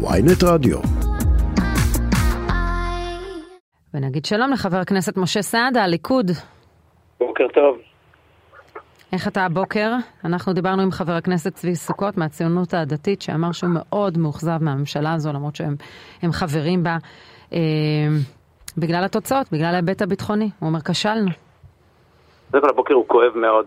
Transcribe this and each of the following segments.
ויינט רדיו. ונגיד שלום לחבר הכנסת משה סעדה, הליכוד. בוקר טוב. איך אתה הבוקר? אנחנו דיברנו עם חבר הכנסת צבי סוכות מהציונות הדתית, שאמר שהוא מאוד מאוכזב מהממשלה הזו, למרות שהם חברים בה, אה, בגלל התוצאות, בגלל ההיבט הביטחוני. הוא אומר, כשלנו. קודם כל הבוקר הוא כואב מאוד.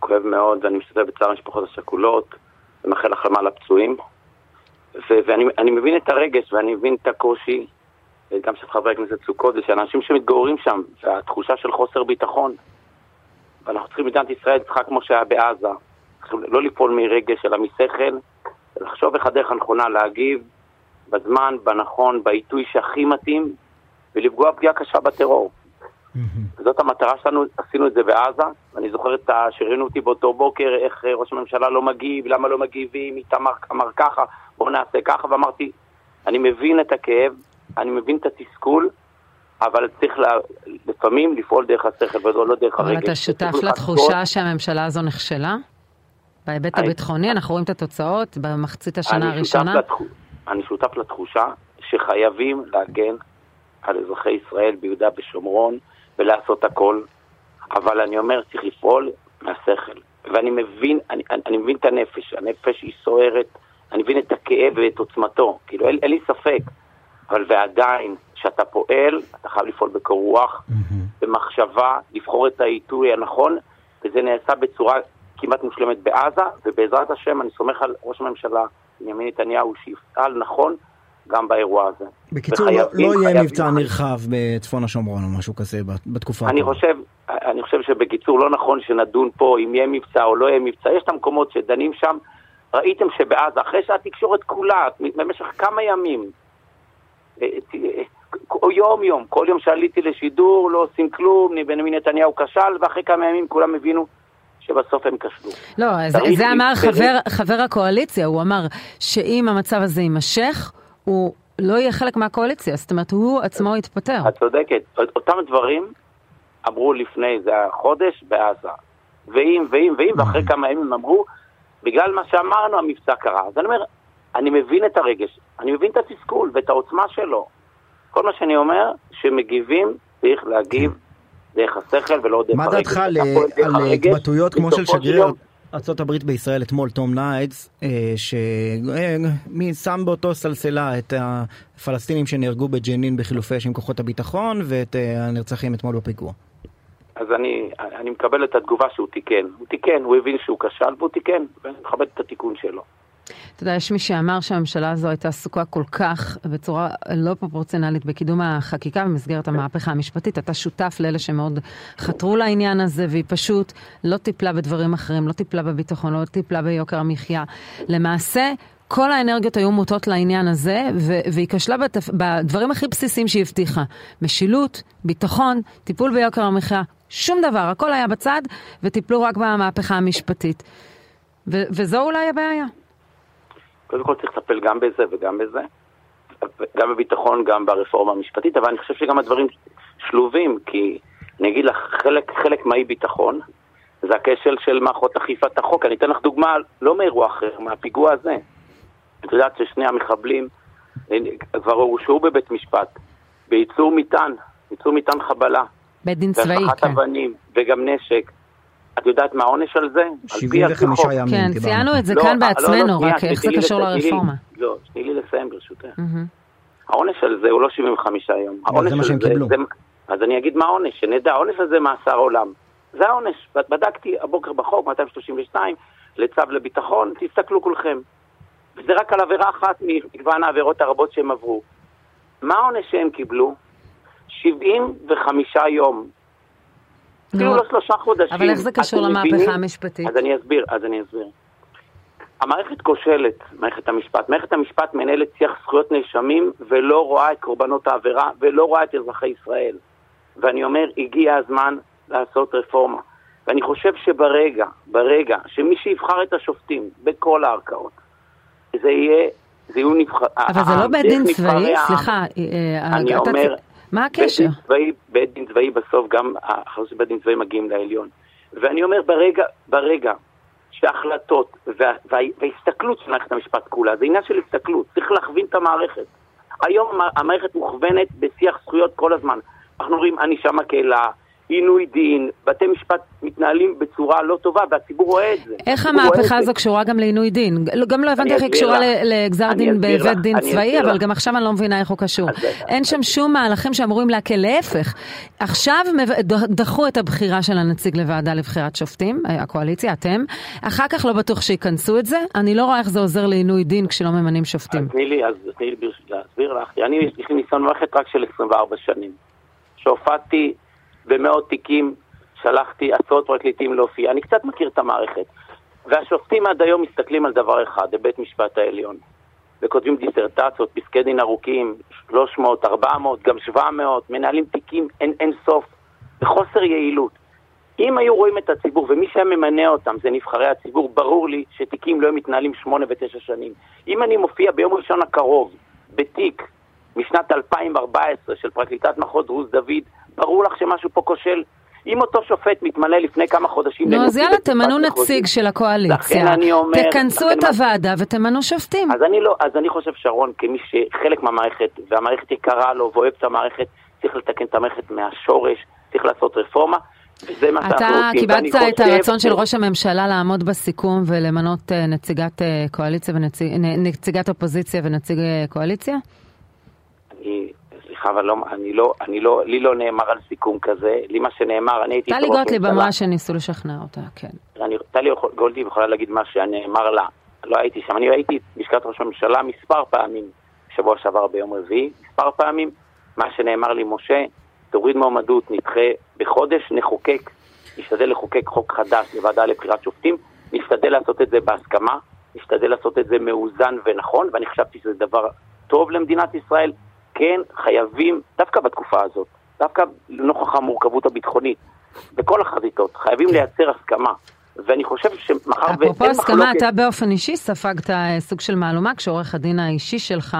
כואב מאוד, ואני משתתף בצער המשפחות השכולות, ומאחל החלמה לפצועים. ואני מבין את הרגש, ואני מבין את הקושי, גם של חברי הכנסת סוכות, זה שאנשים שמתגוררים שם, והתחושה של חוסר ביטחון. ואנחנו צריכים, מדינת ישראל צריכה כמו שהיה בעזה, צריכים לא לפעול מרגש אלא משכל, לחשוב איך הדרך הנכונה להגיב בזמן, בנכון, בעיתוי שהכי מתאים, ולפגוע פגיעה קשה בטרור. זאת המטרה שלנו, עשינו את זה בעזה, ואני זוכר את ה... שראינו אותי באותו בוקר, איך ראש הממשלה לא מגיב, למה לא מגיבים, איתמר אמר ככה, בואו נעשה ככה, ואמרתי, אני מבין את הכאב, אני מבין את התסכול, אבל צריך לה, לפעמים לפעול דרך השכל ולא דרך הרגל. אבל אתה שותף לתחושה שהממשלה הזו נכשלה? בהיבט אני, הביטחוני, אנחנו רואים את התוצאות במחצית השנה הראשונה? לתח... אני שותף לתחושה שחייבים להגן על אזרחי ישראל ביהודה ושומרון ולעשות הכל, אבל אני אומר, צריך לפעול מהשכל. ואני מבין, אני, אני, אני מבין את הנפש, הנפש היא סוערת, אני מבין את הכאב ואת עוצמתו, כאילו אין, אין לי ספק, אבל ועדיין, כשאתה פועל, אתה חייב לפעול בקור רוח, mm-hmm. במחשבה, לבחור את העיתוי הנכון, וזה נעשה בצורה כמעט מושלמת בעזה, ובעזרת השם אני סומך על ראש הממשלה בנימין נתניהו שיפעל נכון גם באירוע הזה. בקיצור, לא, לא יהיה מבצע נרחב בצפון השומרון או משהו כזה בתקופה אני חושב, אני חושב שבקיצור לא נכון שנדון פה אם יהיה מבצע או לא יהיה מבצע, יש את המקומות שדנים שם, ראיתם שבעזה, אחרי שהתקשורת כולה, במשך כמה ימים, אה, אה, יום יום, כל יום שעליתי לשידור לא עושים כלום, בנימין נתניהו כשל, ואחרי כמה ימים כולם הבינו שבסוף הם כשלו. לא, זה, זה אמר חבר, חבר הקואליציה, הוא אמר שאם המצב הזה יימשך, הוא לא יהיה חלק מהקואליציה, זאת אומרת, הוא עצמו יתפטר. את צודקת. אותם דברים אמרו לפני זה החודש בעזה. ואם, ואם, ואם, ואחרי כמה ימים אמרו, בגלל מה שאמרנו המבצע קרה. אז אני אומר, אני מבין את הרגש, אני מבין את התסכול ואת העוצמה שלו. כל מה שאני אומר, שמגיבים, צריך להגיב דרך השכל ולא דרך הרגש. מה דעתך על התבטאויות כמו של שגריר ארה"ב בישראל אתמול, תום ניידס, אה, שמי שם באותו סלסלה את הפלסטינים שנהרגו בג'נין בחילופי אש עם כוחות הביטחון ואת אה, הנרצחים אתמול בפיגוע. אז אני, אני מקבל את התגובה שהוא תיקן. הוא תיקן, הוא הבין שהוא כשל והוא תיקן, ואני מכבד את התיקון שלו. אתה יודע, יש מי שאמר שהממשלה הזו הייתה עסוקה כל כך, בצורה לא פרופורציונלית, בקידום החקיקה במסגרת המהפכה המשפטית. אתה שותף לאלה שמאוד חתרו לעניין הזה, והיא פשוט לא טיפלה בדברים אחרים, לא טיפלה בביטחון, לא טיפלה ביוקר המחיה. למעשה, כל האנרגיות היו מוטות לעניין הזה, והיא כשלה בתפ... בדברים הכי בסיסיים שהיא הבטיחה. משילות, ביטחון, טיפול ביוקר המחיה, שום דבר, הכל היה בצד, וטיפלו רק במהפכה המשפטית. ו- וזו אולי הבעיה. קודם כל צריך לטפל גם בזה וגם בזה, גם בביטחון, גם ברפורמה המשפטית, אבל אני חושב שגם הדברים שלובים, כי אני אגיד לך, חלק, חלק מהאי ביטחון זה הכשל של מערכות אכיפת החוק. אני אתן לך דוגמה, לא מאירוע אחר, מהפיגוע הזה. את יודעת ששני המחבלים כבר הורשעו בבית משפט בייצור מטען, ייצור מטען חבלה. בית דין צבאי, כן. והשלכת אבנים וגם נשק. את יודעת מה העונש על זה? 75 ימים. כן, ציינו את זה לא, כאן לא, בעצמנו, לא, רק איך זה קשור לרפורמה. לא, תני לי לסיים ברשותך. העונש על זה הוא לא 75 יום. זה מה שהם קיבלו. אז אני אגיד מה העונש, שנדע, העונש הזה מאסר עולם. זה העונש. בדקתי הבוקר בחוק, 232, לצו לביטחון, תסתכלו כולכם. וזה רק על עבירה אחת מגוון העבירות הרבות שהם עברו. מה העונש שהם קיבלו? 75 יום. אפילו לא שלושה חודשים. אבל איך זה קשור למהפכה המשפטית? אז אני אסביר, אז אני אסביר. המערכת כושלת, מערכת המשפט. מערכת המשפט מנהלת שיח זכויות נאשמים ולא רואה את קורבנות העבירה ולא רואה את אזרחי ישראל. ואני אומר, הגיע הזמן לעשות רפורמה. ואני חושב שברגע, ברגע, שמי שיבחר את השופטים בכל הערכאות, זה יהיה, זה יהיו נבחר... אבל זה לא בית דין צבאי? סליחה, אה, אני אומר... מה הקשר? בית דין צבאי, בסוף גם, אחרי שבית דין צבאי מגיעים לעליון. ואני אומר, ברגע, ברגע שההחלטות וה, וה, וההסתכלות של מערכת המשפט כולה, זה עניין של הסתכלות, צריך להכווין את המערכת. היום המערכת מוכוונת בשיח זכויות כל הזמן. אנחנו רואים ענישה מקהלה, עינוי דין, בתי משפט מתנהלים בצורה לא טובה והציבור רואה את זה. איך המהפכה הזו קשורה גם לעינוי דין? גם לא הבנתי איך היא קשורה לגזר דין בבית דין צבאי, אבל גם עכשיו אני לא מבינה איך הוא קשור. אין שם שום מהלכים שאמורים להקל, להפך. עכשיו דחו את הבחירה של הנציג לוועדה לבחירת שופטים, הקואליציה, אתם. אחר כך לא בטוח שייכנסו את זה. אני לא רואה איך זה עוזר לעינוי דין כשלא ממנים שופטים. תני לי, אז תני לי להסביר לך. אני, יש לי ניסיון מערכת רק של 24 שנים. שהופעתי במאות תיקים שלחתי עשרות פרקליטים להופיע. אני קצת מכיר את המערכת. והשופטים עד היום מסתכלים על דבר אחד, בבית משפט העליון. וכותבים דיסרטציות, פסקי דין ארוכים, 300, 400, גם 700, מנהלים תיקים אין, אין סוף, בחוסר יעילות. אם היו רואים את הציבור, ומי שהיה ממנה אותם זה נבחרי הציבור, ברור לי שתיקים לא מתנהלים שמונה ותשע שנים. אם אני מופיע ביום ראשון הקרוב בתיק משנת 2014 של פרקליטת מחוז רות דוד, ברור לך שמשהו פה כושל. אם אותו שופט מתמלא לפני כמה חודשים... נו, אז יאללה, תמנו נציג של הקואליציה. לכן אני אומר... תכנסו את הוועדה ותמנו שופטים. אז אני לא, אז אני חושב, שרון, כמי שחלק מהמערכת, והמערכת יקרה לו ואוהב את המערכת, צריך לתקן את המערכת מהשורש, צריך לעשות רפורמה. וזה מה שאנחנו רוצים. אתה קיבלת את הרצון של ראש הממשלה לעמוד בסיכום ולמנות אה, נציגת אה, קואליציה ונציגת אופוזיציה ונציג אה, קואליציה? אני סליחה, אבל לא, אני לא, אני לא, לי לא נאמר על סיכום כזה, לי מה שנאמר, אני הייתי... טלי גוטליב אמרה שניסו לשכנע אותה, כן. טלי גוטליב יכולה להגיד מה שנאמר לה, לא הייתי שם, אני הייתי בלשכת ראש הממשלה מספר פעמים, שבוע שעבר ביום רביעי, מספר פעמים, מה שנאמר לי, משה, תוריד מועמדות, נדחה. בחודש, נחוקק, נשתדל לחוקק חוק חדש לוועדה לבחירת שופטים, נשתדל לעשות את זה בהסכמה, נשתדל לעשות את זה מאוזן ונכון, ואני חשבתי שזה דבר טוב למדינת ישראל, כן חייבים, דווקא בתקופה הזאת, דווקא לנוכח המורכבות הביטחונית, בכל החזיתות, חייבים לייצר הסכמה. ואני חושב שמחר ואין מחלוקת... אפרופו הסכמה, אתה באופן אישי ספגת אה, סוג של מהלומה כשעורך הדין האישי שלך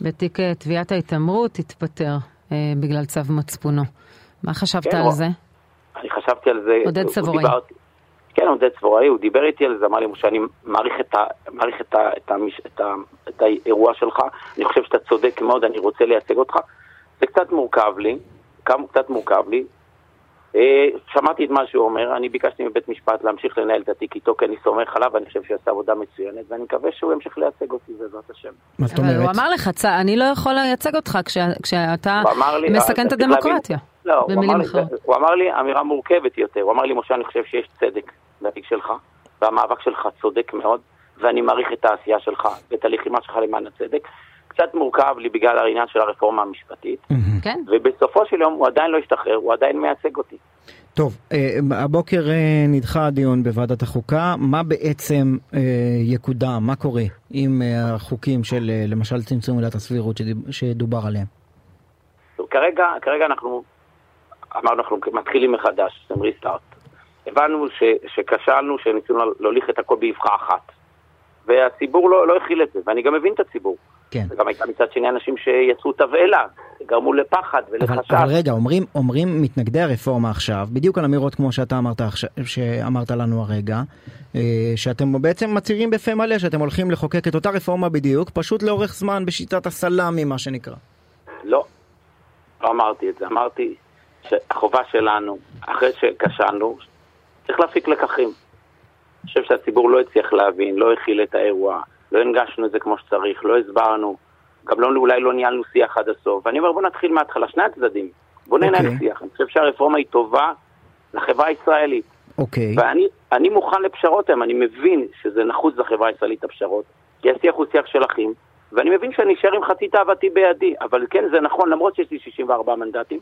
בתיק אה, תביעת ההתעמרות התפטר אה, בגלל צו מצפונו. מה חשבת כן, על זה? אני חשבתי על זה... עודד סבורי. כן, עודד סבוראי, הוא דיבר איתי על זה, אמר לי, משה, אני מעריך את, ה, מעריך את, ה, את, ה, את, ה, את האירוע שלך, אני חושב שאתה צודק מאוד, אני רוצה לייצג אותך. זה קצת מורכב לי, קצת מורכב לי. אה, שמעתי את מה שהוא אומר, אני ביקשתי מבית משפט להמשיך לנהל את התיק איתו, כי אני סומך עליו, ואני חושב שהוא עשה עבודה מצוינת, ואני מקווה שהוא ימשיך לייצג אותי, בעזרת השם. מה זאת אומרת? אבל הוא אמר לך, אני לא יכול לייצג אותך כשאתה מסכן את הדמוקרטיה. לא, הוא אמר, לי, הוא אמר לי אמירה מורכבת יותר, הוא אמר לי, משה, אני חושב שיש צדק בתיק שלך, והמאבק שלך צודק מאוד, ואני מעריך את העשייה שלך ואת הלחימה שלך למען הצדק. קצת מורכב לי בגלל העניין של הרפורמה המשפטית, כן. ובסופו של יום הוא עדיין לא השתחרר, הוא עדיין מייצג אותי. טוב, אה, הבוקר אה, נדחה הדיון בוועדת החוקה, מה בעצם אה, יקודם, מה קורה עם החוקים של למשל צמצום עילת הסבירות שדובר עליהם? כרגע, כרגע אנחנו אמרנו, אנחנו מתחילים מחדש, זה ריסטארט. הבנו ש, שכשלנו, שניסינו להוליך את הכל באבחה אחת. והציבור לא, לא הכיל את זה, ואני גם מבין את הציבור. כן. וגם הייתה מצד שני אנשים שיצאו תבהלה, גרמו לפחד ולחשש. אבל, אבל רגע, אומרים, אומרים מתנגדי הרפורמה עכשיו, בדיוק על אמירות כמו שאתה אמרת, שאמרת לנו הרגע, אה, שאתם בעצם מצהירים בפה מלא שאתם הולכים לחוקק את אותה רפורמה בדיוק, פשוט לאורך זמן בשיטת הסלאמי, מה שנקרא. לא, לא אמרתי את זה, אמרתי שהחובה שלנו, אחרי שכשלנו, צריך להפיק לקחים. אני חושב שהציבור לא הצליח להבין, לא הכיל את האירוע, לא הנגשנו את זה כמו שצריך, לא הסברנו, גם לא, אולי לא ניהלנו שיח עד הסוף. ואני אומר, בוא נתחיל מההתחלה, שני הצדדים. בוא ננהל okay. אוקיי. שיח. אני חושב שהרפורמה היא טובה לחברה הישראלית. אוקיי. Okay. ואני מוכן לפשרות היום, אני מבין שזה נחוץ לחברה הישראלית הפשרות, כי השיח הוא שיח של אחים, ואני מבין שאני אשאר עם חצי תאוותי בידי, אבל כן, זה נכון, למרות שיש לי 64 מנדטים,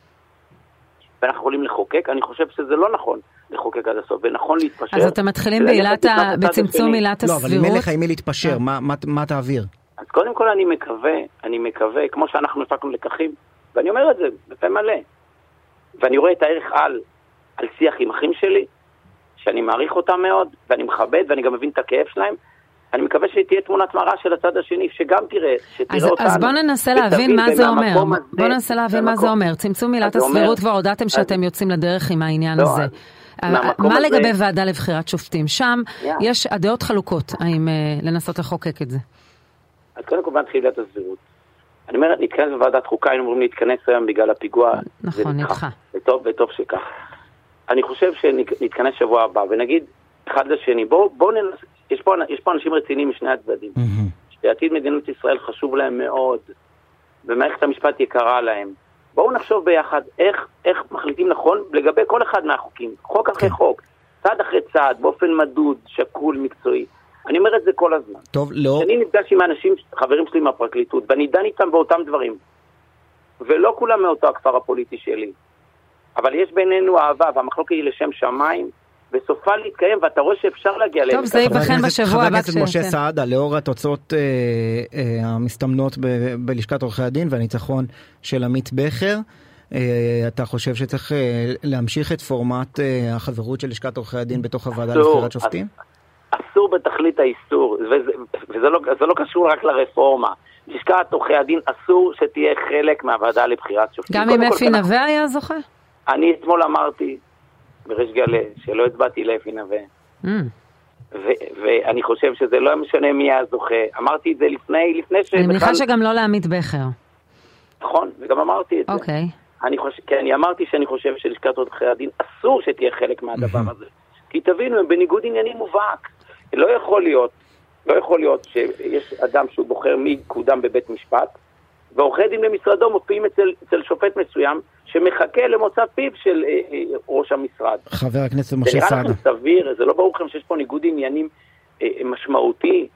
ואנחנו יכולים לחוקק, אני חושב שזה לא נכון לחוקק עד הסוף, ונכון להתפשר. אז אתם מתחילים בעילת ה... בצמצום עילת הסבירות? לא, אבל אם אין לך עם מי להתפשר, מה, מה, מה תעביר? אז קודם כל אני מקווה, אני מקווה, כמו שאנחנו הפקנו לקחים, ואני אומר את זה בפה מלא, ואני רואה את הערך על, על שיח עם אחים שלי, שאני מעריך אותם מאוד, ואני מכבד, ואני גם מבין את הכאב שלהם, אני מקווה שתהיה תמונת מראה של הצד השני, שגם תראה, שתראה אז, אותנו. אז בוא ננסה להבין מה זה אומר. בוא ננסה להבין מה זה אומר. צמצום עילת הסבירות כבר הודעתם שאתם יוצאים לדרך עם העניין לא, הזה. מה הזה... לגבי ועדה לבחירת שופטים? שם yeah. יש הדעות חלוקות, האם uh, לנסות לחוקק את זה. אז קודם כל נתחיל את הסבירות. אני אומר, נתכנס בוועדת חוקה, היינו אמורים להתכנס היום בגלל הפיגוע. נכון, נדחה. וטוב, וטוב שכך. אני חושב שנתכנס שבוע הבא ונגיד אחד לשני, בואו בוא ננס... יש פה, יש פה אנשים רציניים משני הצדדים, mm-hmm. שעתיד מדינת ישראל חשוב להם מאוד, ומערכת המשפט יקרה להם. בואו נחשוב ביחד איך, איך מחליטים נכון לגבי כל אחד מהחוקים, חוק אחרי כן. חוק, צעד אחרי צעד, באופן מדוד, שקול, מקצועי. אני אומר את זה כל הזמן. טוב, לא... כשאני נפגש עם אנשים, חברים שלי מהפרקליטות, ואני דן איתם באותם דברים, ולא כולם מאותו הכפר הפוליטי שלי, אבל יש בינינו אהבה, והמחלוקת היא לשם שמיים, וסופה להתקיים, ואתה רואה שאפשר להגיע טוב, זה ייבחן בשבוע הבא. חבר הכנסת משה סעדה, לאור התוצאות אה, אה, המסתמנות בלשכת עורכי הדין והניצחון של עמית בכר, אה, אתה חושב שצריך להמשיך את פורמט החברות של לשכת עורכי הדין בתוך הוועדה לבחירת שופטים? אסור בתכלית האיסור, וזה, וזה לא, לא קשור רק לרפורמה. לשכת עורכי הדין אסור שתהיה חלק מהוועדה לבחירת שופטים. גם אם אפי נווה היה זוכה? אני אתמול אמרתי, בריש גלי, שלא הצבעתי לאפי נווה. Mm. ואני חושב שזה לא משנה מי היה זוכה. אמרתי את זה לפני, לפני ש... אני מניחה שגם לא לעמית בכר. נכון, וגם אמרתי את זה. אוקיי. אני חושב, כי אני אמרתי שאני חושב שלשכת עורכי הדין אסור שתהיה חלק מהדבר הזה. כי תבינו, הם בניגוד עניינים מובהק. לא יכול להיות, לא יכול להיות שיש אדם שהוא בוחר מי קודם בבית משפט, ועורכי דין במשרדו מופיעים אצל, אצל שופט מסוים שמחכה למוצא פיו של אה, אה, ראש המשרד. חבר הכנסת משה סעדה. זה נראה לכם סביר, זה לא ברור לכם שיש פה ניגוד עניינים אה, אה, משמעותי,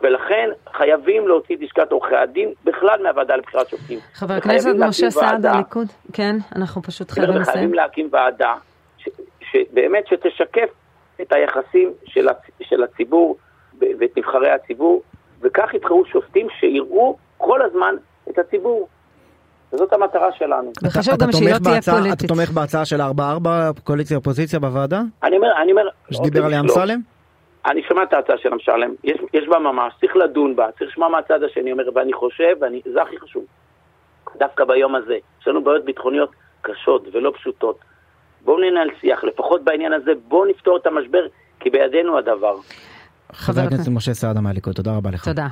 ולכן חייבים להוציא את לשכת עורכי הדין בכלל מהוועדה לבחירת שופטים. חבר הכנסת משה סעדה, ליכוד, כן, אנחנו פשוט חייבים לסיים. חייבים להקים ועדה ש, שבאמת שתשקף את היחסים של, הצ, של הציבור ואת נבחרי הציבור, וכך יבחרו שופטים שיראו כל הזמן את הציבור. וזאת המטרה שלנו. וחשוב גם שהיא לא תהיה פוליטית. אתה תומך בהצעה של 4-4, קואליציה אופוזיציה בוועדה? אני אומר, אני אומר... שדיבר עליה אמסלם? אני שומע את ההצעה של אמסלם, יש, יש בה ממש, צריך לדון בה, צריך לשמוע מהצד השני, אומר, ואני חושב, ואני, זה הכי חשוב, דווקא ביום הזה, יש לנו בעיות ביטחוניות קשות ולא פשוטות. בואו ננהל שיח, לפחות בעניין הזה, בואו נפתור את המשבר, כי בידינו הדבר. חבר הכנסת משה סעדה מהליכוד, תודה רבה לך. תודה.